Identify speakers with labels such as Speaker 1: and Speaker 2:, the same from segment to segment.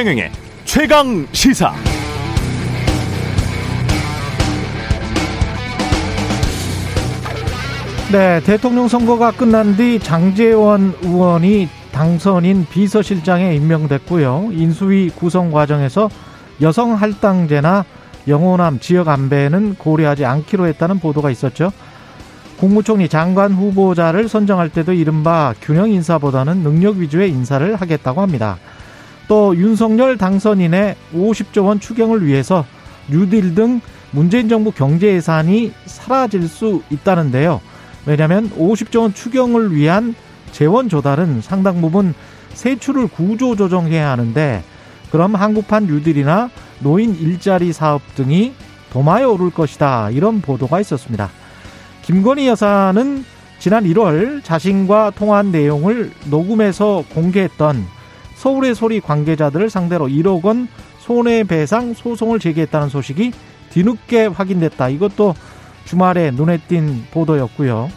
Speaker 1: 최경영의 최강 시사.
Speaker 2: 네, 대통령 선거가 끝난 뒤 장재원 의원이 당선인 비서실장에 임명됐고요. 인수위 구성 과정에서 여성 할당제나 영호남 지역 안배는 고려하지 않기로 했다는 보도가 있었죠. 국무총리 장관 후보자를 선정할 때도 이른바 균형 인사보다는 능력 위주의 인사를 하겠다고 합니다. 또 윤석열 당선인의 50조 원 추경을 위해서 뉴딜 등 문재인 정부 경제 예산이 사라질 수 있다는데요. 왜냐하면 50조 원 추경을 위한 재원 조달은 상당 부분 세출을 구조 조정해야 하는데 그럼 한국판 뉴딜이나 노인 일자리 사업 등이 도마에 오를 것이다. 이런 보도가 있었습니다. 김건희 여사는 지난 1월 자신과 통화한 내용을 녹음해서 공개했던 서울의 소리 관계자들을 상대로 1억 원 손해배상 소송을 제기했다는 소식이 뒤늦게 확인됐다. 이것도 주말에 눈에 띈 보도였고요.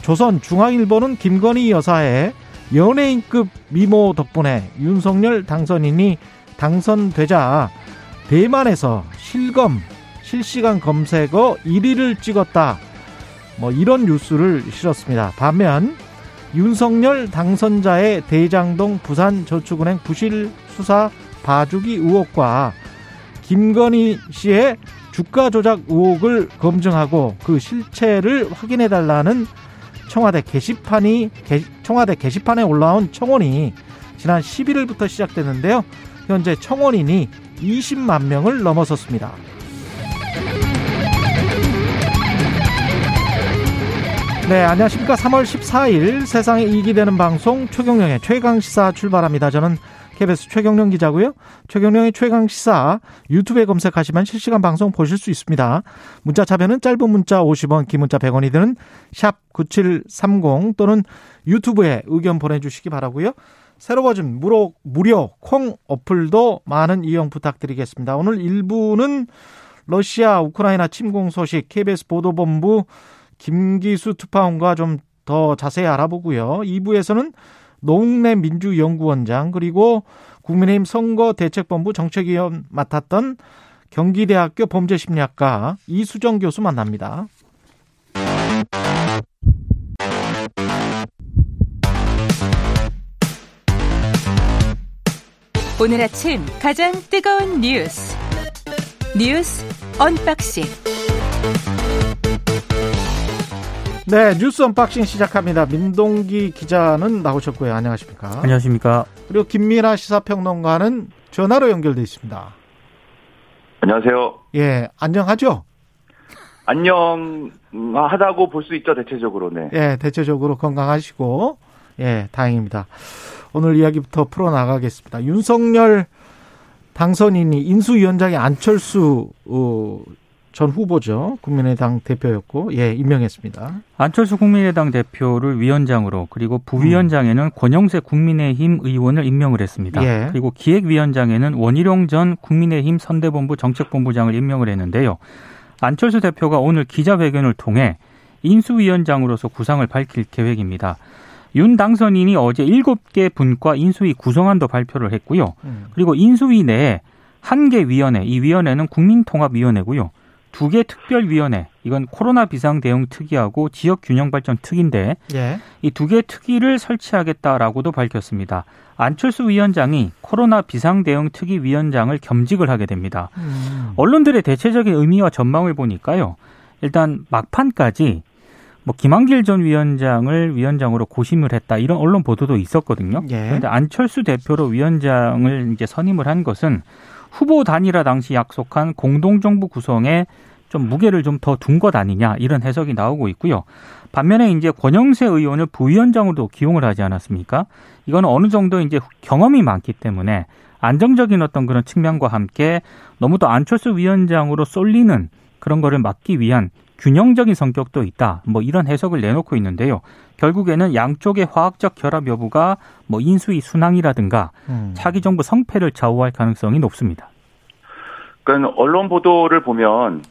Speaker 2: 조선 중앙일보는 김건희 여사의 연예인급 미모 덕분에 윤석열 당선인이 당선되자 대만에서 실검 실시간 검색어 1위를 찍었다. 뭐 이런 뉴스를 실었습니다. 반면 윤석열 당선자의 대장동 부산저축은행 부실 수사 봐주기 의혹과 김건희 씨의 주가 조작 의혹을 검증하고 그 실체를 확인해 달라는 청와대 게시판이 청와대 게시판에 올라온 청원이 지난 11일부터 시작됐는데요. 현재 청원인이 20만 명을 넘어섰습니다. 네, 안녕하십니까. 3월 14일 세상에 이익이 되는 방송 최경령의 최강시사 출발합니다. 저는 KBS 최경령 기자고요. 최경령의 최강시사 유튜브에 검색하시면 실시간 방송 보실 수 있습니다. 문자 차변은 짧은 문자 50원, 긴 문자 100원이 드는 샵 9730 또는 유튜브에 의견 보내주시기 바라고요. 새로 버진 무료, 무료 콩 어플도 많은 이용 부탁드리겠습니다. 오늘 1부는 러시아 우크라이나 침공 소식 KBS 보도본부 김기수 특파원과 좀 더 자세히 알아보고요. 2부에서는 노웅래 민주연구원장 그리고 국민의힘 선거대책본부 정책위원 맡았던 경기대학교 범죄심리학과 이수정 교수 만납니다.
Speaker 3: 오늘 아침 가장 뜨거운 뉴스 뉴스 언박싱
Speaker 2: 네, 뉴스 언박싱 시작합니다. 민동기 기자는 나오셨고요. 안녕하십니까?
Speaker 4: 안녕하십니까?
Speaker 2: 그리고 김민아 시사평론가는 전화로 연결돼 있습니다.
Speaker 5: 안녕하세요.
Speaker 2: 예, 안녕하죠?
Speaker 5: 안녕하다고 볼 수 있죠, 대체적으로, 네.
Speaker 2: 예, 대체적으로 건강하시고, 예, 다행입니다. 오늘 이야기부터 풀어나가겠습니다. 윤석열 당선인이 인수위원장이 안철수 어, 전 후보죠. 국민의당 대표였고, 예, 임명했습니다.
Speaker 4: 안철수 국민의당 대표를 위원장으로 그리고 부위원장에는 음. 권영세 국민의힘 의원을 임명을 했습니다. 예. 그리고 기획위원장에는 원희룡 전 국민의힘 선대본부 정책본부장을 임명을 했는데요. 안철수 대표가 오늘 기자회견을 통해 인수위원장으로서 구상을 밝힐 계획입니다. 윤 당선인이 어제 7개 분과 인수위 구성안도 발표를 했고요. 음. 그리고 인수위 내에 한 개 위원회, 이 위원회는 국민통합위원회고요. 두 개 특별위원회 이건 코로나 비상 대응 특위하고 지역 균형 발전 특위인데 예. 이두 개 특위를 설치하겠다라고도 밝혔습니다. 안철수 위원장이 코로나 비상 대응 특위 위원장을 겸직을 하게 됩니다. 음. 언론들의 대체적인 의미와 전망을 보니까요. 일단 막판까지 뭐 김한길 전 위원장을 위원장으로 고심을 했다 이런 언론 보도도 있었거든요. 예. 그런데 안철수 대표로 위원장을 이제 선임을 한 것은 후보 단일화 당시 약속한 공동정부 구성에 좀 무게를 좀 더 둔 것 아니냐 이런 해석이 나오고 있고요. 반면에 이제 권영세 의원을 부위원장으로 기용을 하지 않았습니까? 이거는 어느 정도 이제 경험이 많기 때문에 안정적인 어떤 그런 측면과 함께 너무 도 안철수 위원장으로 쏠리는 그런 거를 막기 위한 균형적인 성격도 있다. 뭐 이런 해석을 내놓고 있는데요. 결국에는 양쪽의 화학적 결합 여부가 뭐 인수위 순항이라든가 음. 차기 정부 성패를 좌우할 가능성이 높습니다.
Speaker 5: 그러니까 언론 보도를 보면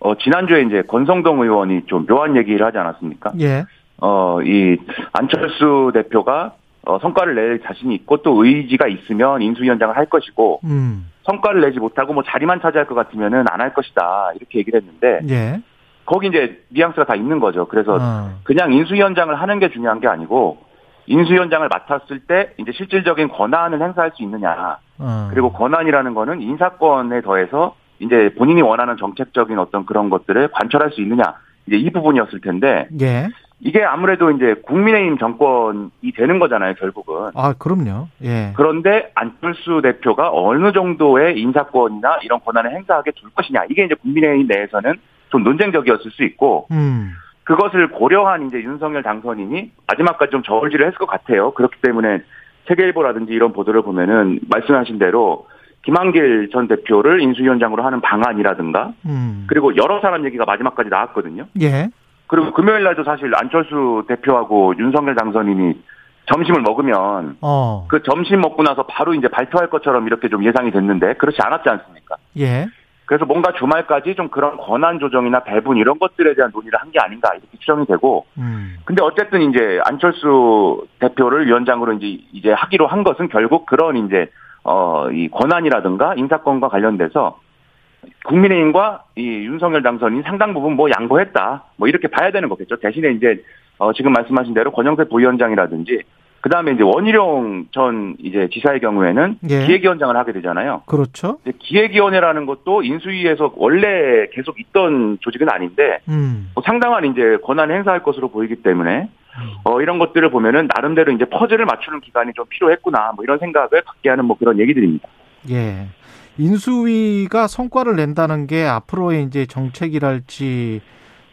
Speaker 5: 어 지난주에 이제 권성동 의원이 좀 묘한 얘기를 하지 않았습니까? 예. 어 이 안철수 대표가 어, 성과를 낼 자신이 있고 또 의지가 있으면 인수위원장을 할 것이고 음. 성과를 내지 못하고 뭐 자리만 차지할 것 같으면은 안 할 것이다 이렇게 얘기를 했는데 예. 거기 이제 뉘앙스가 다 있는 거죠. 그래서 어. 그냥 인수위원장을 하는 게 중요한 게 아니고 인수위원장을 맡았을 때 이제 실질적인 권한을 행사할 수 있느냐. 어. 그리고 권한이라는 거는 인사권에 더해서 이제 본인이 원하는 정책적인 어떤 그런 것들을 관철할 수 있느냐. 이제 이 부분이었을 텐데. 예. 이게 아무래도 이제 국민의힘 정권이 되는 거잖아요, 결국은.
Speaker 2: 아, 그럼요. 예.
Speaker 5: 그런데 안철수 대표가 어느 정도의 인사권이나 이런 권한을 행사하게 둘 것이냐. 이게 이제 국민의힘 내에서는 좀 논쟁적이었을 수 있고, 음. 그것을 고려한 이제 윤석열 당선인이 마지막까지 좀 저울질을 했을 것 같아요. 그렇기 때문에 세계일보라든지 이런 보도를 보면은 말씀하신 대로 김한길 전 대표를 인수위원장으로 하는 방안이라든가, 음. 그리고 여러 사람 얘기가 마지막까지 나왔거든요. 예. 그리고 금요일 날도 사실 안철수 대표하고 윤석열 당선인이 점심을 먹으면 어. 그 점심 먹고 나서 바로 이제 발표할 것처럼 이렇게 좀 예상이 됐는데 그렇지 않았지 않습니까? 예. 그래서 뭔가 주말까지 좀 그런 권한 조정이나 배분 이런 것들에 대한 논의를 한 게 아닌가 이렇게 추정이 되고. 음. 근데 어쨌든 이제 안철수 대표를 위원장으로 이제 이제 하기로 한 것은 결국 그런 이제 어 이 권한이라든가 인사권과 관련돼서 국민의힘과 이 윤석열 당선인 상당 부분 뭐 양보했다. 뭐 이렇게 봐야 되는 거겠죠. 대신에 이제 어 지금 말씀하신 대로 권영세 부위원장이라든지 그 다음에 이제 원희룡 전 이제 지사의 경우에는 예. 기획위원장을 하게 되잖아요.
Speaker 2: 그렇죠.
Speaker 5: 기획위원회라는 것도 인수위에서 원래 계속 있던 조직은 아닌데 음. 뭐 상당한 이제 권한 행사할 것으로 보이기 때문에 음. 어 이런 것들을 보면은 나름대로 이제 퍼즐을 맞추는 기간이 좀 필요했구나 뭐 이런 생각을 갖게 하는 뭐 그런 얘기들입니다.
Speaker 2: 예. 인수위가 성과를 낸다는 게 앞으로의 이제 정책이랄지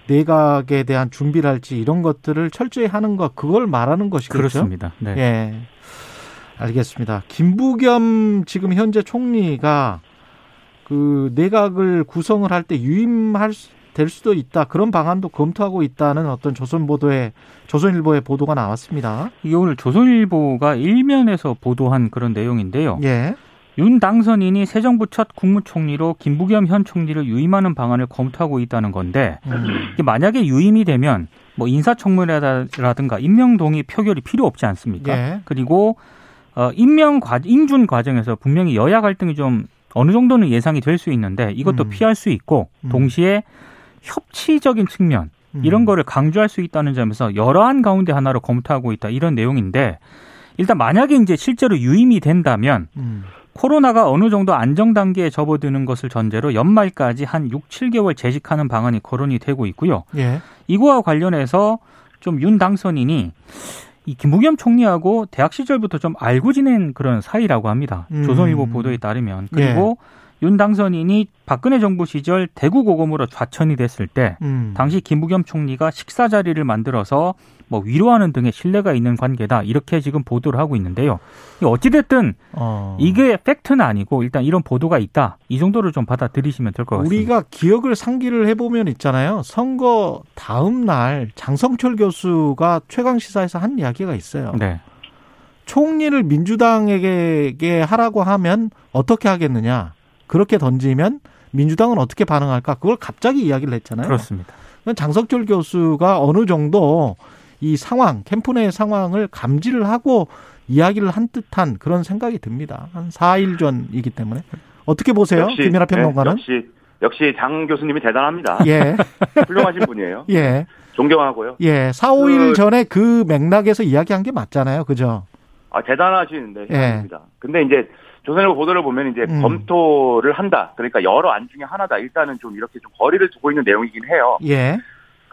Speaker 2: 내각에 대한 준비를 할지 이런 것들을 철저히 하는 것 그걸 말하는 것이겠죠.
Speaker 4: 그렇습니다. 네. 예.
Speaker 2: 알겠습니다. 김부겸 지금 현재 총리가 그 내각을 구성을 할 때 유임할 될 수도 있다 그런 방안도 검토하고 있다는 어떤 조선 보도에 조선일보의 보도가 나왔습니다.
Speaker 4: 이게 오늘 조선일보가 일면에서 보도한 그런 내용인데요. 예. 윤 당선인이 새 정부 첫 국무총리로 김부겸 현 총리를 유임하는 방안을 검토하고 있다는 건데 음. 만약에 유임이 되면 뭐 인사청문회라든가 임명 동의 표결이 필요 없지 않습니까? 예. 그리고 어 임명 과 인준 과정에서 분명히 여야 갈등이 좀 어느 정도는 예상이 될 수 있는데 이것도 음. 피할 수 있고 음. 동시에 협치적인 측면 이런 음. 거를 강조할 수 있다는 점에서 여러한 가운데 하나로 검토하고 있다 이런 내용인데 일단 만약에 이제 실제로 유임이 된다면 음. 코로나가 어느 정도 안정 단계에 접어드는 것을 전제로 연말까지 한 6, 7개월 재직하는 방안이 거론이 되고 있고요. 예. 이거와 관련해서 좀 윤 당선인이 이 김부겸 총리하고 대학 시절부터 좀 알고 지낸 그런 사이라고 합니다. 음. 조선일보 보도에 따르면 그리고 예. 윤 당선인이 박근혜 정부 시절 대구 고검으로 좌천이 됐을 때 음. 당시 김부겸 총리가 식사 자리를 만들어서 뭐 위로하는 등의 신뢰가 있는 관계다 이렇게 지금 보도를 하고 있는데요. 어찌 됐든 어. 이게 팩트는 아니고 일단 이런 보도가 있다 이 정도를 좀 받아들이시면 될 것 같습니다.
Speaker 2: 우리가 기억을 상기를 해보면 있잖아요. 선거 다음 날 장성철 교수가 최강 시사에서 한 이야기가 있어요. 네. 총리를 민주당에게 하라고 하면 어떻게 하겠느냐? 그렇게 던지면 민주당은 어떻게 반응할까? 그걸 갑자기 이야기를 했잖아요.
Speaker 4: 그렇습니다.
Speaker 2: 장석철 교수가 어느 정도 이 상황, 캠프 내 상황을 감지를 하고 이야기를 한 듯한 그런 생각이 듭니다. 한 4일 전이기 때문에. 어떻게 보세요? 역시, 김연아 평론가는?
Speaker 5: 네, 역시, 역시 장 교수님이 대단합니다. 예. 훌륭하신 분이에요. 예. 존경하고요.
Speaker 2: 예. 4, 5일 그, 전에 그 맥락에서 이야기한 게 맞잖아요. 그죠?
Speaker 5: 아, 대단하신데, 대단합니다. 예. 근데 이제 조선일보 보도를 보면 이제 음. 검토를 한다. 그러니까 여러 안 중에 하나다. 일단은 좀 이렇게 좀 거리를 두고 있는 내용이긴 해요. 예.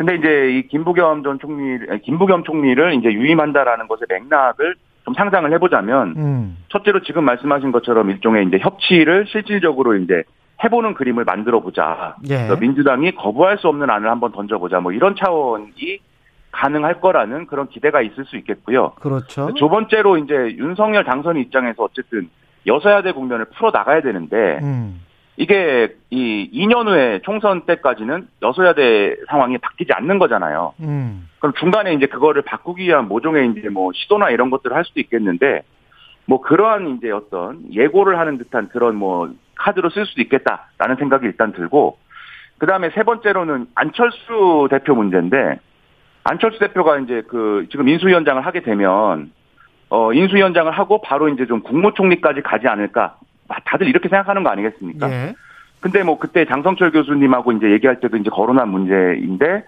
Speaker 5: 근데 이제 이 김부겸 전 총리, 김부겸 총리를 이제 유임한다라는 것의 맥락을 좀 상상을 해보자면, 음. 첫째로 지금 말씀하신 것처럼 일종의 이제 협치를 실질적으로 이제 해보는 그림을 만들어 보자. 예. 민주당이 거부할 수 없는 안을 한번 던져보자. 뭐 이런 차원이 가능할 거라는 그런 기대가 있을 수 있겠고요.
Speaker 2: 그렇죠.
Speaker 5: 두 번째로 이제 윤석열 당선인 입장에서 어쨌든 여서야 대 국면을 풀어 나가야 되는데, 음. 이게 이 2년 후에 총선 때까지는 여소야대 상황이 바뀌지 않는 거잖아요. 음. 그럼 중간에 이제 그거를 바꾸기 위한 모종의 이제 뭐 시도나 이런 것들을 할 수도 있겠는데 뭐 그러한 이제 어떤 예고를 하는 듯한 그런 뭐 카드로 쓸 수도 있겠다라는 생각이 일단 들고 그 다음에 세 번째로는 안철수 대표 문제인데 안철수 대표가 이제 그 지금 인수위원장을 하게 되면 어, 인수위원장을 하고 바로 이제 좀 국무총리까지 가지 않을까. 다들 이렇게 생각하는 거 아니겠습니까? 예. 근데 뭐 그때 장성철 교수님하고 이제 얘기할 때도 이제 거론한 문제인데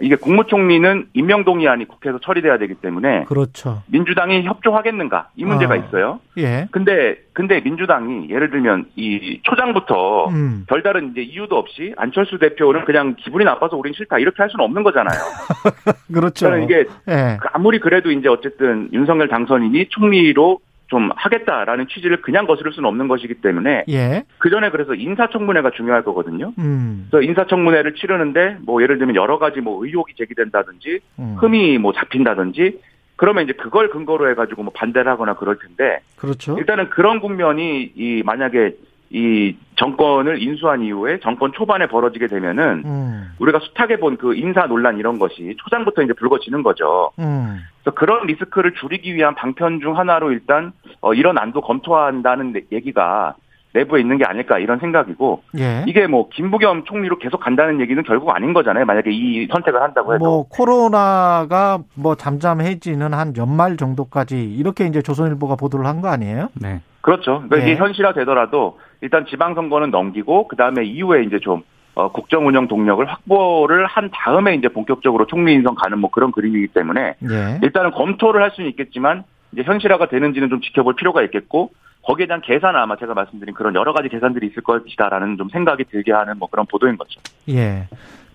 Speaker 5: 이게 국무총리는 임명동의안이 국회에서 처리돼야 되기 때문에
Speaker 2: 그렇죠.
Speaker 5: 민주당이 협조하겠는가 이 문제가 어. 있어요. 예. 근데 근데 민주당이 예를 들면 이 초장부터 음. 별다른 이제 이유도 없이 안철수 대표는 그냥 기분이 나빠서 우린 싫다 이렇게 할 수는 없는 거잖아요.
Speaker 2: 그렇죠.
Speaker 5: 이게 예. 아무리 그래도 이제 어쨌든 윤석열 당선인이 총리로 좀 하겠다라는 취지를 그냥 거스를 수는 없는 것이기 때문에 예. 그 전에 그래서 인사청문회가 중요할 거거든요. 음. 그래서 인사청문회를 치르는데 뭐 예를 들면 여러 가지 뭐 의혹이 제기된다든지 음. 흠이 뭐 잡힌다든지 그러면 이제 그걸 근거로 해가지고 뭐 반대를 하거나 그럴 텐데
Speaker 2: 그렇죠.
Speaker 5: 일단은 그런 국면이 이 만약에 이 정권을 인수한 이후에 정권 초반에 벌어지게 되면은 음. 우리가 숱하게 본 그 인사 논란 이런 것이 초장부터 이제 불거지는 거죠. 음. 그래서 그런 리스크를 줄이기 위한 방편 중 하나로 일단 어 이런 안도 검토한다는 얘기가 내부에 있는 게 아닐까 이런 생각이고 예. 이게 뭐 김부겸 총리로 계속 간다는 얘기는 결국 아닌 거잖아요. 만약에 이 선택을 한다고 해도
Speaker 2: 뭐 코로나가 뭐 잠잠해지는 한 연말 정도까지 이렇게 이제 조선일보가 보도를 한 거 아니에요?
Speaker 5: 네. 그렇죠. 그러니까 네. 이게 현실화 되더라도 일단 지방선거는 넘기고 그 다음에 이후에 이제 좀 어, 국정 운영 동력을 확보를 한 다음에 이제 본격적으로 총리 인선 가는 뭐 그런 그림이기 때문에 네. 일단은 검토를 할 수는 있겠지만 이제 현실화가 되는지는 좀 지켜볼 필요가 있겠고 거기에 대한 계산 아마 제가 말씀드린 그런 여러 가지 계산들이 있을 것이다라는 좀 생각이 들게 하는 뭐 그런 보도인 거죠.
Speaker 2: 예.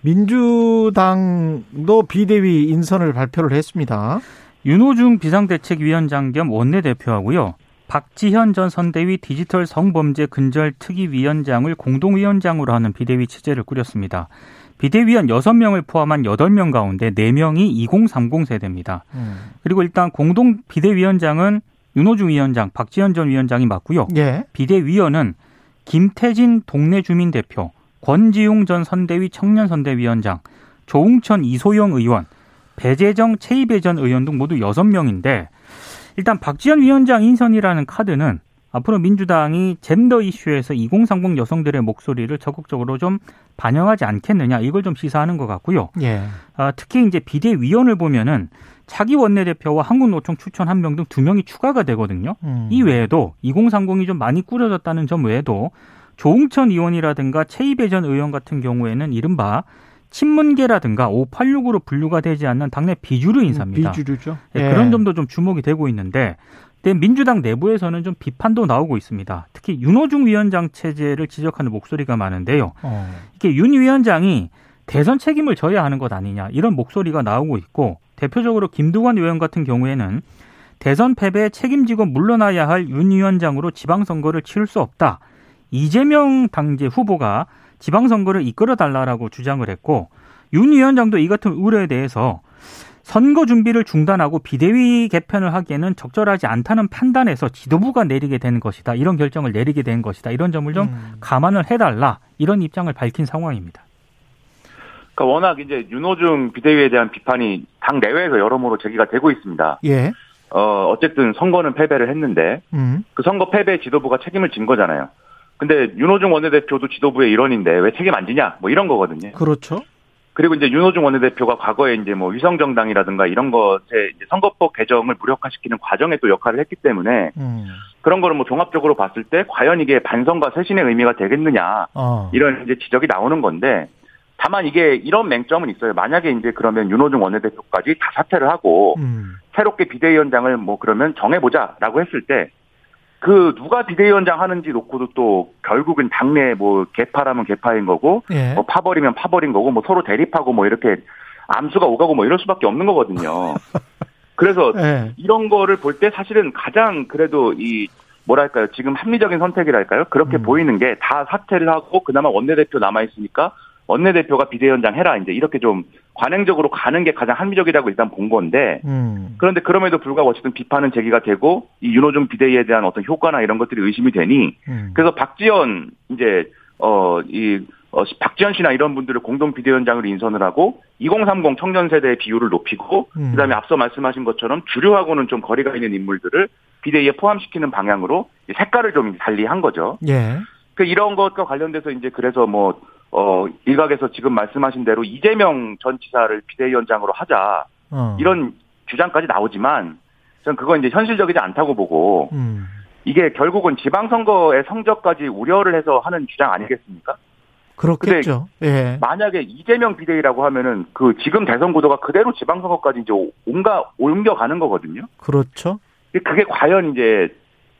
Speaker 2: 민주당도 비대위 인선을 발표를 했습니다.
Speaker 4: 윤호중 비상대책위원장 겸 원내대표하고요. 박지현 전 선대위 디지털 성범죄 근절 특위위원장을 공동위원장으로 하는 비대위 체제를 꾸렸습니다. 비대위원 6명을 포함한 8명 가운데 4명이 2030 세대입니다. 음. 그리고 일단 공동 비대위원장은 윤호중 위원장, 박지현 전 위원장이 맡고요. 예. 비대위원은 김태진 동네 주민 대표, 권지용 전 선대위 청년 선대위원장, 조웅천 이소영 의원, 배재정 최이배 전 의원 등 모두 6명인데 일단 박지원 위원장 인선이라는 카드는 앞으로 민주당이 젠더 이슈에서 2030 여성들의 목소리를 적극적으로 좀 반영하지 않겠느냐 이걸 좀 시사하는 것 같고요. 예. 아, 특히 이제 비대위원을 보면은 차기 원내대표와 한국노총 추천 한 명 등 두 명이 추가가 되거든요. 음. 이 외에도 2030이 좀 많이 꾸려졌다는 점 외에도 조웅천 의원이라든가 최이배 전 의원 같은 경우에는 이른바 친문계라든가 586으로 분류가 되지 않는 당내 비주류 인사입니다.
Speaker 2: 비주류죠.
Speaker 4: 네, 예. 그런 점도 좀 주목이 되고 있는데 민주당 내부에서는 좀 비판도 나오고 있습니다. 특히 윤호중 위원장 체제를 지적하는 목소리가 많은데요. 어. 이게 윤 위원장이 대선 책임을 져야 하는 것 아니냐 이런 목소리가 나오고 있고 대표적으로 김두관 의원 같은 경우에는 대선 패배에 책임지고 물러나야 할 윤 위원장으로 지방선거를 치를 수 없다. 이재명 당제 후보가 지방선거를 이끌어 달라라고 주장을 했고 윤 위원장도 이 같은 우려에 대해서 선거 준비를 중단하고 비대위 개편을 하기에는 적절하지 않다는 판단에서 지도부가 내리게 된 것이다. 이런 결정을 내리게 된 것이다. 이런 점을 좀 음. 감안을 해달라. 이런 입장을 밝힌 상황입니다.
Speaker 5: 그러니까 워낙 이제 윤호중 비대위에 대한 비판이 당 내외에서 여러모로 제기가 되고 있습니다. 예. 어, 어쨌든 선거는 패배를 했는데 음. 그 선거 패배 지도부가 책임을 진 거잖아요. 근데 윤호중 원내대표도 지도부의 일원인데 왜 책임 안 지냐? 뭐 이런 거거든요.
Speaker 2: 그렇죠.
Speaker 5: 그리고 이제 윤호중 원내대표가 과거에 이제 뭐 위성정당이라든가 이런 것에 이제 선거법 개정을 무력화시키는 과정에 또 역할을 했기 때문에 음. 그런 거를 뭐 종합적으로 봤을 때 과연 이게 반성과 쇄신의 의미가 되겠느냐 어. 이런 이제 지적이 나오는 건데 다만 이게 이런 맹점은 있어요. 만약에 이제 그러면 윤호중 원내대표까지 다 사퇴를 하고 음. 새롭게 비대위원장을 뭐 그러면 정해보자라고 했을 때 그 누가 비대위원장 하는지 놓고도 또 결국은 당내 뭐 개파라면 개파인 거고 예. 뭐 파벌이면 파벌인 거고 뭐 서로 대립하고 뭐 이렇게 암수가 오가고 뭐 이럴 수밖에 없는 거거든요. 그래서 예. 이런 거를 볼 때 사실은 가장 그래도 이 뭐랄까요 지금 합리적인 선택이랄까요 그렇게 음. 보이는 게 다 사퇴를 하고 그나마 원내대표 남아 있으니까 원내대표가 비대위원장 해라 이제 이렇게 좀 관행적으로 가는 게 가장 합리적이라고 일단 본 건데 음. 그런데 그럼에도 불구하고 어쨌든 비판은 제기가 되고 이 윤호중 비대위에 대한 어떤 효과나 이런 것들이 의심이 되니 음. 그래서 박지원 이제 어이 어, 박지원 씨나 이런 분들을 공동 비대위원장으로 인선을 하고 2030 청년 세대의 비율을 높이고 음. 그다음에 앞서 말씀하신 것처럼 주류하고는 좀 거리가 있는 인물들을 비대위에 포함시키는 방향으로 색깔을 좀 달리 한 거죠. 예. 그 이런 것과 관련돼서 이제 그래서 뭐 어, 일각에서 지금 말씀하신 대로 이재명 전 지사를 비대위원장으로 하자. 어. 이런 주장까지 나오지만 저는 그건 이제 현실적이지 않다고 보고 음. 이게 결국은 지방선거의 성적까지 우려를 해서 하는 주장 아니겠습니까?
Speaker 2: 그렇겠죠. 예.
Speaker 5: 만약에 이재명 비대위라고 하면은 그 지금 대선 구도가 그대로 지방선거까지 이제 온가 옮겨가는 거거든요.
Speaker 2: 그렇죠.
Speaker 5: 그게 과연 이제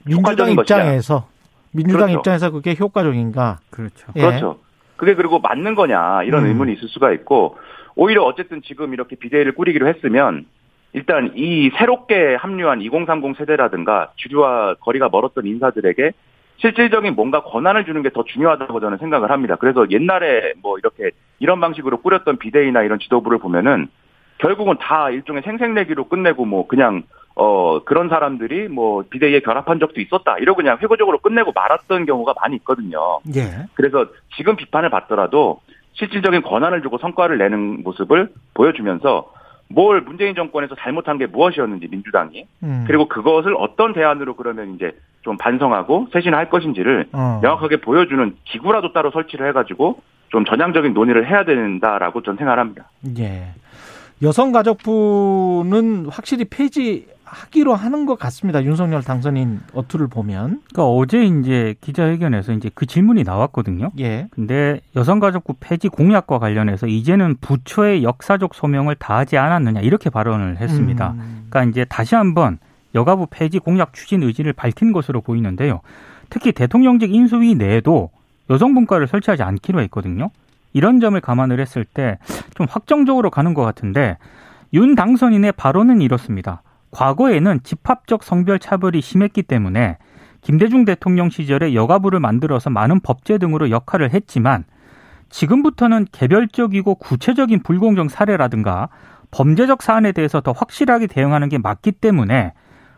Speaker 2: 민주당 입장에서 민주당 그렇죠. 입장에서 그게 효과적인가?
Speaker 4: 그렇죠.
Speaker 5: 예. 그렇죠. 그게 그리고 맞는 거냐 이런 음. 의문이 있을 수가 있고 오히려 어쨌든 지금 이렇게 비대위를 꾸리기로 했으면 일단 이 새롭게 합류한 2030 세대라든가 주류와 거리가 멀었던 인사들에게 실질적인 뭔가 권한을 주는 게 더 중요하다고 저는 생각을 합니다. 그래서 옛날에 뭐 이렇게 이런 방식으로 꾸렸던 비대위나 이런 지도부를 보면은 결국은 다 일종의 생색내기로 끝내고 뭐 그냥 어 그런 사람들이 뭐 비대위에 결합한 적도 있었다 이러고 그냥 회고적으로 끝내고 말았던 경우가 많이 있거든요.
Speaker 2: 예.
Speaker 5: 그래서 지금 비판을 받더라도 실질적인 권한을 주고 성과를 내는 모습을 보여주면서 뭘 문재인 정권에서 잘못한 게 무엇이었는지 민주당이 음. 그리고 그것을 어떤 대안으로 그러면 이제 좀 반성하고 쇄신할 것인지를 어. 명확하게 보여주는 기구라도 따로 설치를 해가지고 좀 전향적인 논의를 해야 된다라고 저는 생각합니다.
Speaker 2: 예. 여성가족부는 확실히 폐지 하기로 하는 것 같습니다. 윤석열 당선인 어투를 보면.
Speaker 4: 그러니까 어제 이제 기자회견에서 이제 그 질문이 나왔거든요.
Speaker 2: 예.
Speaker 4: 근데 여성가족부 폐지 공약과 관련해서 이제는 부처의 역사적 소명을 다하지 않았느냐 이렇게 발언을 했습니다. 음. 그러니까 이제 다시 한번 여가부 폐지 공약 추진 의지를 밝힌 것으로 보이는데요. 특히 대통령직 인수위 내에도 여성분과를 설치하지 않기로 했거든요. 이런 점을 감안을 했을 때 좀 확정적으로 가는 것 같은데 윤 당선인의 발언은 이렇습니다. 과거에는 집합적 성별 차별이 심했기 때문에 김대중 대통령 시절에 여가부를 만들어서 많은 법제 등으로 역할을 했지만 지금부터는 개별적이고 구체적인 불공정 사례라든가 범죄적 사안에 대해서 더 확실하게 대응하는 게 맞기 때문에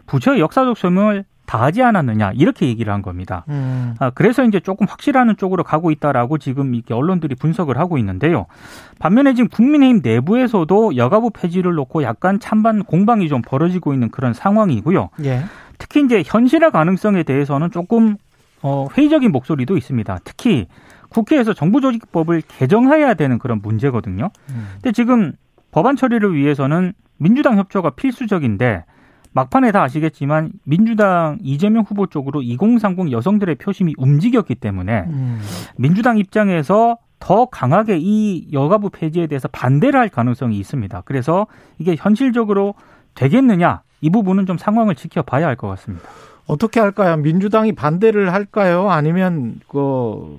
Speaker 4: 부처의 역사적 소명을 다하지 않았느냐 이렇게 얘기를 한 겁니다. 음. 아, 그래서 이제 조금 확실하는 쪽으로 가고 있다라고 지금 이렇게 언론들이 분석을 하고 있는데요. 반면에 지금 국민의힘 내부에서도 여가부 폐지를 놓고 약간 찬반 공방이 좀 벌어지고 있는 그런 상황이고요.
Speaker 2: 예.
Speaker 4: 특히 이제 현실화 가능성에 대해서는 조금 어, 회의적인 목소리도 있습니다. 특히 국회에서 정부조직법을 개정해야 되는 그런 문제거든요. 음. 근데 지금 법안 처리를 위해서는 민주당 협조가 필수적인데 막판에 다 아시겠지만 민주당 이재명 후보 쪽으로 2030 여성들의 표심이 움직였기 때문에 음. 민주당 입장에서 더 강하게 이 여가부 폐지에 대해서 반대를 할 가능성이 있습니다. 그래서 이게 현실적으로 되겠느냐 이 부분은 좀 상황을 지켜봐야 할 것 같습니다.
Speaker 2: 어떻게 할까요? 민주당이 반대를 할까요? 아니면 그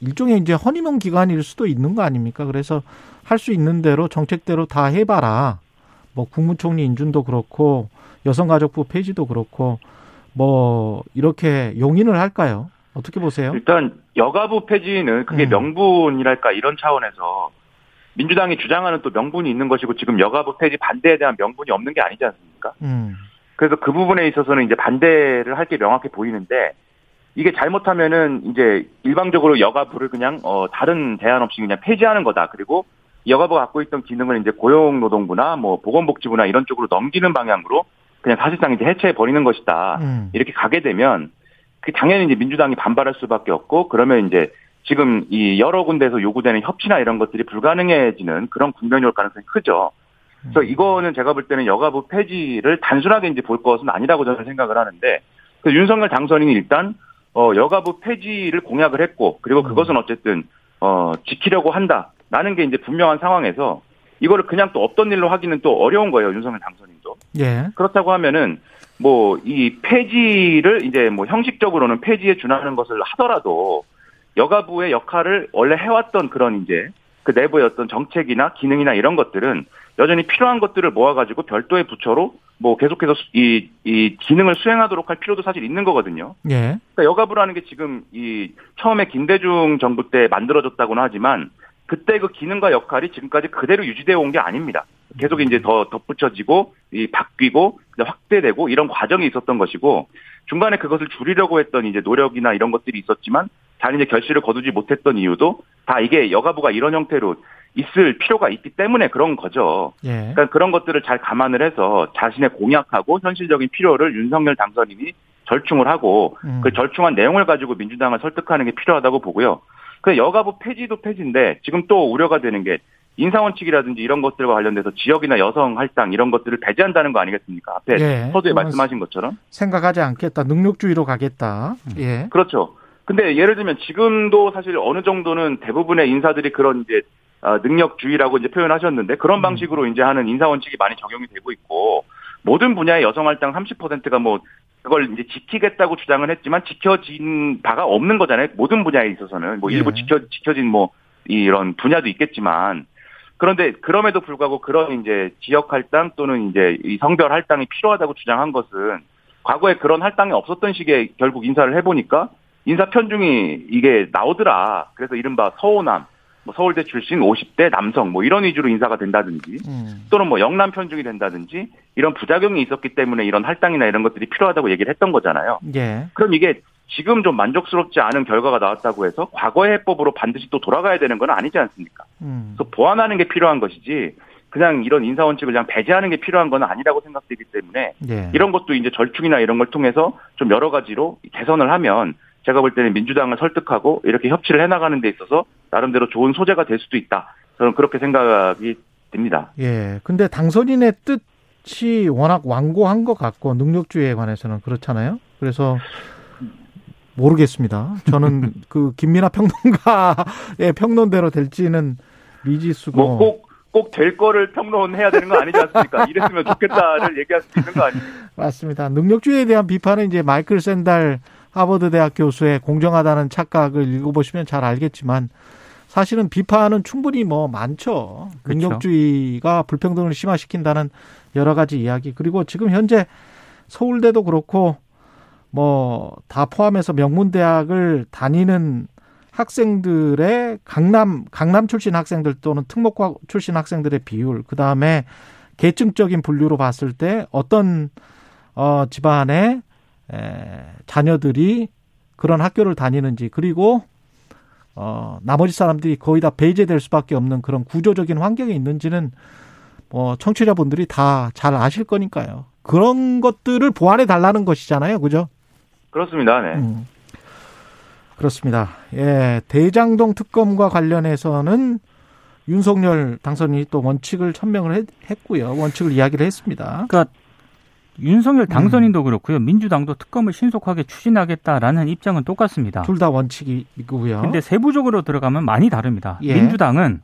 Speaker 2: 일종의 이제 허니문 기간일 수도 있는 거 아닙니까? 그래서 할 수 있는 대로 정책대로 다 해봐라. 뭐 국무총리 인준도 그렇고 여성가족부 폐지도 그렇고 뭐 이렇게 용인을 할까요? 어떻게 보세요?
Speaker 5: 일단 여가부 폐지는 그게 음. 명분이랄까 이런 차원에서 민주당이 주장하는 또 명분이 있는 것이고 지금 여가부 폐지 반대에 대한 명분이 없는 게 아니지 않습니까?
Speaker 2: 음.
Speaker 5: 그래서 그 부분에 있어서는 이제 반대를 할 게 명확해 보이는데 이게 잘못하면은 이제 일방적으로 여가부를 그냥 어 다른 대안 없이 그냥 폐지하는 거다. 그리고 여가부가 갖고 있던 기능을 이제 고용노동부나 뭐 보건복지부나 이런 쪽으로 넘기는 방향으로 그냥 사실상 이제 해체해 버리는 것이다. 음. 이렇게 가게 되면 그 당연히 이제 민주당이 반발할 수밖에 없고 그러면 이제 지금 이 여러 군데에서 요구되는 협치나 이런 것들이 불가능해지는 그런 국면이 올 가능성이 크죠. 그래서 음. 이거는 제가 볼 때는 여가부 폐지를 단순하게 이제 볼 것은 아니라고 저는 생각을 하는데 그 윤석열 당선인이 일단 어 여가부 폐지를 공약을 했고 그리고 음. 그것은 어쨌든 어 지키려고 한다 라는 게 이제 분명한 상황에서 이거를 그냥 또 없던 일로 하기는 또 어려운 거예요 윤석열 당선인도.
Speaker 2: 예.
Speaker 5: 그렇다고 하면은 뭐 이 폐지를 이제 뭐 형식적으로는 폐지에 준하는 것을 하더라도 여가부의 역할을 원래 해왔던 그런 이제 그 내부의 어떤 정책이나 기능이나 이런 것들은 여전히 필요한 것들을 모아가지고 별도의 부처로 뭐 계속해서 이, 이 기능을 수행하도록 할 필요도 사실 있는 거거든요.
Speaker 2: 예.
Speaker 5: 그러니까 여가부라는 게 지금 이 처음에 김대중 정부 때 만들어졌다고는 하지만 그때 그 기능과 역할이 지금까지 그대로 유지되어 온 게 아닙니다. 계속 이제 더 덧붙여지고 이 바뀌고 확대되고 이런 과정이 있었던 것이고 중간에 그것을 줄이려고 했던 이제 노력이나 이런 것들이 있었지만 잘 이제 결실을 거두지 못했던 이유도 다 이게 여가부가 이런 형태로 있을 필요가 있기 때문에 그런 거죠.
Speaker 2: 예.
Speaker 5: 그러니까 그런 것들을 잘 감안을 해서 자신의 공약하고 현실적인 필요를 윤석열 당선인이 절충을 하고 음. 그 절충한 내용을 가지고 민주당을 설득하는 게 필요하다고 보고요. 그 여가부 폐지도 폐지인데 지금 또 우려가 되는 게 인사원칙이라든지 이런 것들과 관련돼서 지역이나 여성 할당 이런 것들을 배제한다는 거 아니겠습니까? 앞에 예, 서두에 말씀하신 것처럼
Speaker 2: 생각하지 않겠다, 능력주의로 가겠다. 예,
Speaker 5: 그렇죠. 근데 예를 들면 지금도 사실 어느 정도는 대부분의 인사들이 그런 이제 어, 능력주의라고 이제 표현하셨는데 그런 음. 방식으로 이제 하는 인사원칙이 많이 적용이 되고 있고 모든 분야의 여성 할당 30%가 뭐 그걸 이제 지키겠다고 주장을 했지만 지켜진 바가 없는 거잖아요. 모든 분야에 있어서는 뭐 일부 예. 지켜 지켜진 뭐 이런 분야도 있겠지만 그런데 그럼에도 불구하고 그런 이제 지역 할당 또는 이제 이 성별 할당이 필요하다고 주장한 것은 과거에 그런 할당이 없었던 시기에 결국 인사를 해보니까 인사 편중이 이게 나오더라. 그래서 이른바 서호남 뭐 서울대 출신 50대 남성 뭐 이런 위주로 인사가 된다든지 음. 또는 뭐 영남 편중이 된다든지 이런 부작용이 있었기 때문에 이런 할당이나 이런 것들이 필요하다고 얘기를 했던 거잖아요. 예. 그럼 이게 지금 좀 만족스럽지 않은 결과가 나왔다고 해서 과거의 해법으로 반드시 또 돌아가야 되는 건 아니지 않습니까? 음. 그래서 보완하는 게 필요한 것이지 그냥 이런 인사 원칙을 그냥 배제하는 게 필요한 건 아니라고 생각되기 때문에 예. 이런 것도 이제 절충이나 이런 걸 통해서 좀 여러 가지로 개선을 하면 제가 볼 때는 민주당을 설득하고 이렇게 협치를 해나가는 데 있어서 나름대로 좋은 소재가 될 수도 있다. 저는 그렇게 생각이 듭니다.
Speaker 2: 예. 근데 당선인의 뜻이 워낙 완고한 것 같고 능력주의에 관해서는 그렇잖아요. 그래서 모르겠습니다. 저는 그 김민아 평론가의 평론대로 될지는 미지수고.
Speaker 5: 뭐꼭 꼭될 거를 평론해야 되는 거 아니지 않습니까? 이랬으면 좋겠다를 얘기할 수 있는 거 아닙니까?
Speaker 2: 맞습니다. 능력주의에 대한 비판은 이제 마이클 샌달 하버드 대학 교수의 공정하다는 착각을 읽어보시면 잘 알겠지만 사실은 비판은 충분히 뭐 많죠. 능력주의가 불평등을 심화시킨다는 여러 가지 이야기. 그리고 지금 현재 서울대도 그렇고 뭐 다 포함해서 명문대학을 다니는 학생들의 강남 강남 출신 학생들 또는 특목고 출신 학생들의 비율 그다음에 계층적인 분류로 봤을 때 어떤 어 집안의 에, 자녀들이 그런 학교를 다니는지 그리고 어, 나머지 사람들이 거의 다 배제될 수밖에 없는 그런 구조적인 환경이 있는지는 뭐 청취자분들이 다 잘 아실 거니까요. 그런 것들을 보완해 달라는 것이잖아요, 그죠?
Speaker 5: 그렇습니다. 네. 음.
Speaker 2: 그렇습니다. 예, 대장동 특검과 관련해서는 윤석열 당선인이 또 원칙을 천명을 했 고요. 원칙을 이야기를 했습니다.
Speaker 4: 그러니까 윤석열 당선인도 음. 그렇고요. 민주당도 특검을 신속하게 추진하겠다라는 입장은 똑같습니다.
Speaker 2: 둘 다 원칙이고요.
Speaker 4: 근데 세부적으로 들어가면 많이 다릅니다. 예. 민주당은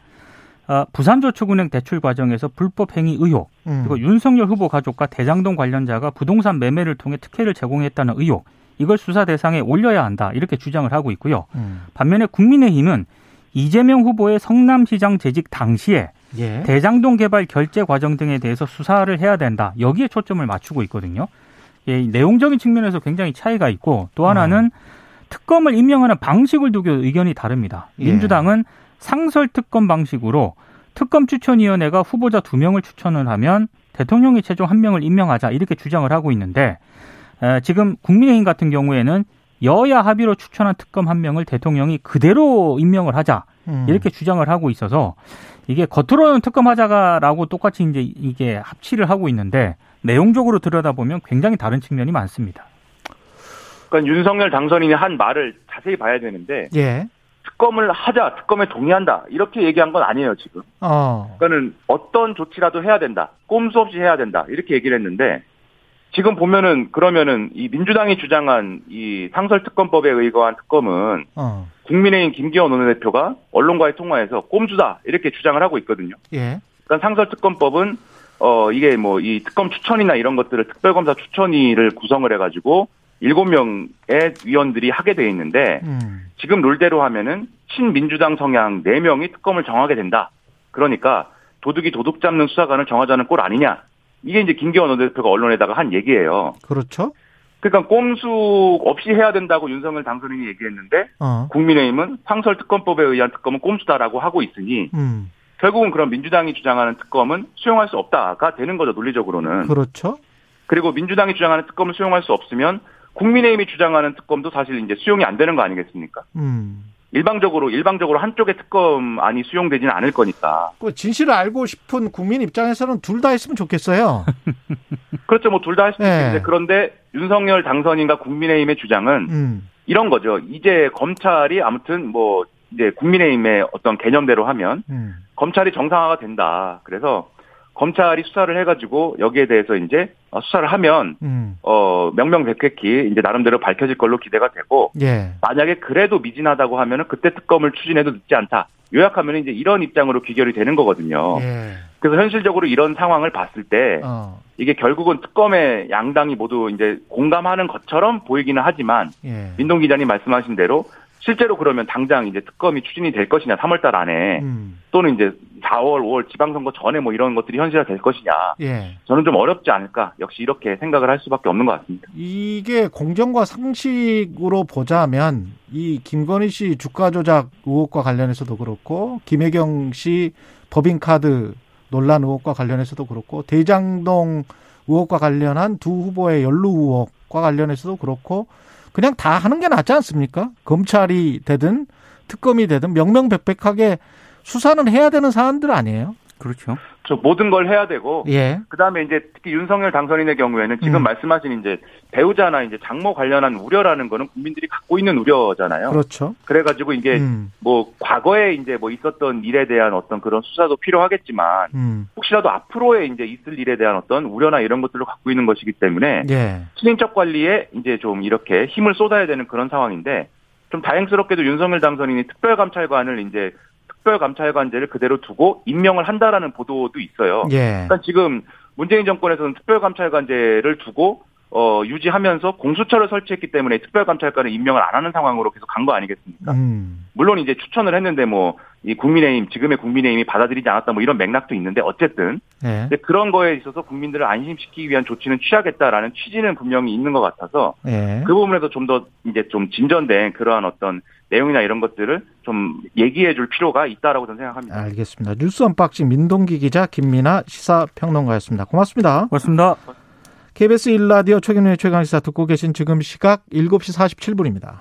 Speaker 4: 어, 부산저축은행 대출 과정에서 불법 행위 의혹, 음. 그리고 윤석열 후보 가족과 대장동 관련자가 부동산 매매를 통해 특혜를 제공했다는 의혹, 이걸 수사 대상에 올려야 한다 이렇게 주장을 하고 있고요. 음. 반면에 국민의힘은 이재명 후보의 성남시장 재직 당시에 예. 대장동 개발 결제 과정 등에 대해서 수사를 해야 된다. 여기에 초점을 맞추고 있거든요. 예, 내용적인 측면에서 굉장히 차이가 있고 또 하나는 음. 특검을 임명하는 방식을 두고 의견이 다릅니다. 예. 민주당은 상설 특검 방식으로 특검 추천위원회가 후보자 두 명을 추천을 하면 대통령이 최종 한 명을 임명하자 이렇게 주장을 하고 있는데 에, 지금 국민의힘 같은 경우에는 여야 합의로 추천한 특검 한 명을 대통령이 그대로 임명을 하자 음. 이렇게 주장을 하고 있어서 이게 겉으로는 특검하자가라고 똑같이 이제 이게 합치를 하고 있는데 내용적으로 들여다보면 굉장히 다른 측면이 많습니다.
Speaker 5: 그러니까 윤석열 당선인이 한 말을 자세히 봐야 되는데 예. 특검을 하자, 특검에 동의한다 이렇게 얘기한 건 아니에요 지금. 어. 그러니까는 어떤 조치라도 해야 된다, 꼼수 없이 해야 된다 이렇게 얘기를 했는데 지금 보면은 그러면은 이 민주당이 주장한 이 상설특검법에 의거한 특검은 어. 국민의힘 김기현 원내대표가 언론과의 통화에서 꼼수다 이렇게 주장을 하고 있거든요. 예. 그러니까 상설특검법은 어 이게 뭐 이 특검 추천이나 이런 것들을 특별검사 추천위를 구성을 해가지고 일곱 명의 위원들이 하게 돼 있는데 음. 지금 룰대로 하면은 친민주당 성향 네 명이 특검을 정하게 된다. 그러니까 도둑이 도둑 잡는 수사관을 정하자는 꼴 아니냐. 이게 이제 김기현 원내대표가 언론에다가 한 얘기예요.
Speaker 2: 그렇죠.
Speaker 5: 그러니까 꼼수 없이 해야 된다고 윤석열 당선인이 얘기했는데 어. 국민의힘은 상설 특검법에 의한 특검은 꼼수다라고 하고 있으니 음. 결국은 그런 민주당이 주장하는 특검은 수용할 수 없다가 되는 거죠 논리적으로는.
Speaker 2: 그렇죠.
Speaker 5: 그리고 민주당이 주장하는 특검을 수용할 수 없으면 국민의힘이 주장하는 특검도 사실 이제 수용이 안 되는 거 아니겠습니까? 음. 일방적으로 일방적으로 한쪽의 특검안이 수용되지는 않을 거니까.
Speaker 2: 그 진실을 알고 싶은 국민 입장에서는 둘 다 했으면 좋겠어요.
Speaker 5: 그렇죠, 뭐 둘다 했으면 네. 좋겠는데 그런데 윤석열 당선인과 국민의힘의 주장은 음. 이런 거죠. 이제 검찰이 아무튼 뭐 이제 국민의힘의 어떤 개념대로 하면 음. 검찰이 정상화가 된다. 그래서 검찰이 수사를 해가지고 여기에 대해서 이제 수사를 하면 음. 어 명명백백히 이제 나름대로 밝혀질 걸로 기대가 되고 예. 만약에 그래도 미진하다고 하면은 그때 특검을 추진해도 늦지 않다. 요약하면 이제 이런 입장으로 귀결이 되는 거거든요. 예. 그래서 현실적으로 이런 상황을 봤을 때 어. 이게 결국은 특검의 양당이 모두 이제 공감하는 것처럼 보이기는 하지만 예. 민동 기자님 말씀하신 대로 실제로 그러면 당장 이제 특검이 추진이 될 것이냐 3월달 안에 음. 또는 이제 4월, 5월 지방선거 전에 뭐 이런 것들이 현실화 될 것이냐 예. 저는 좀 어렵지 않을까 역시 이렇게 생각을 할 수밖에 없는 것 같습니다.
Speaker 2: 이게 공정과 상식으로 보자면 이 김건희 씨 주가 조작 의혹과 관련해서도 그렇고 김혜경 씨 법인카드 논란 의혹과 관련해서도 그렇고 대장동 의혹과 관련한 두 후보의 연루 의혹과 관련해서도 그렇고 그냥 다 하는 게 낫지 않습니까? 검찰이 되든 특검이 되든 명명백백하게 수사는 해야 되는 사안들 아니에요?
Speaker 4: 그렇죠.
Speaker 5: 저 모든 걸 해야 되고 예. 그다음에 이제 특히 윤석열 당선인의 경우에는 지금 음. 말씀하신 이제 배우자나 이제 장모 관련한 우려라는 거는 국민들이 갖고 있는 우려잖아요.
Speaker 2: 그렇죠.
Speaker 5: 그래 가지고 이게 음. 뭐 과거에 이제 뭐 있었던 일에 대한 어떤 그런 수사도 필요하겠지만 음. 혹시라도 앞으로에 이제 있을 일에 대한 어떤 우려나 이런 것들을 갖고 있는 것이기 때문에 예. 친인척 관리에 이제 좀 이렇게 힘을 쏟아야 되는 그런 상황인데 좀 다행스럽게도 윤석열 당선인이 특별감찰관을 이제 특별감찰관제를 그대로 두고 임명을 한다라는 보도도 있어요. 예. 그러니까 지금 문재인 정권에서는 특별감찰관제를 두고 어, 유지하면서 공수처를 설치했기 때문에 특별감찰관을 임명을 안 하는 상황으로 계속 간 거 아니겠습니까? 음. 물론 이제 추천을 했는데 뭐, 이 국민의힘, 지금의 국민의힘이 받아들이지 않았다 뭐 이런 맥락도 있는데 어쨌든. 네. 그런 거에 있어서 국민들을 안심시키기 위한 조치는 취하겠다라는 취지는 분명히 있는 것 같아서. 네. 그 부분에서 좀 더 이제 좀 진전된 그러한 어떤 내용이나 이런 것들을 좀 얘기해 줄 필요가 있다라고 저는 생각합니다.
Speaker 2: 알겠습니다. 뉴스 언박싱 민동기 기자 김민아 시사평론가였습니다. 고맙습니다.
Speaker 4: 고맙습니다.
Speaker 2: KBS 1라디오 최경영의 최강시사 듣고 계신 지금 시각 7시 47분입니다.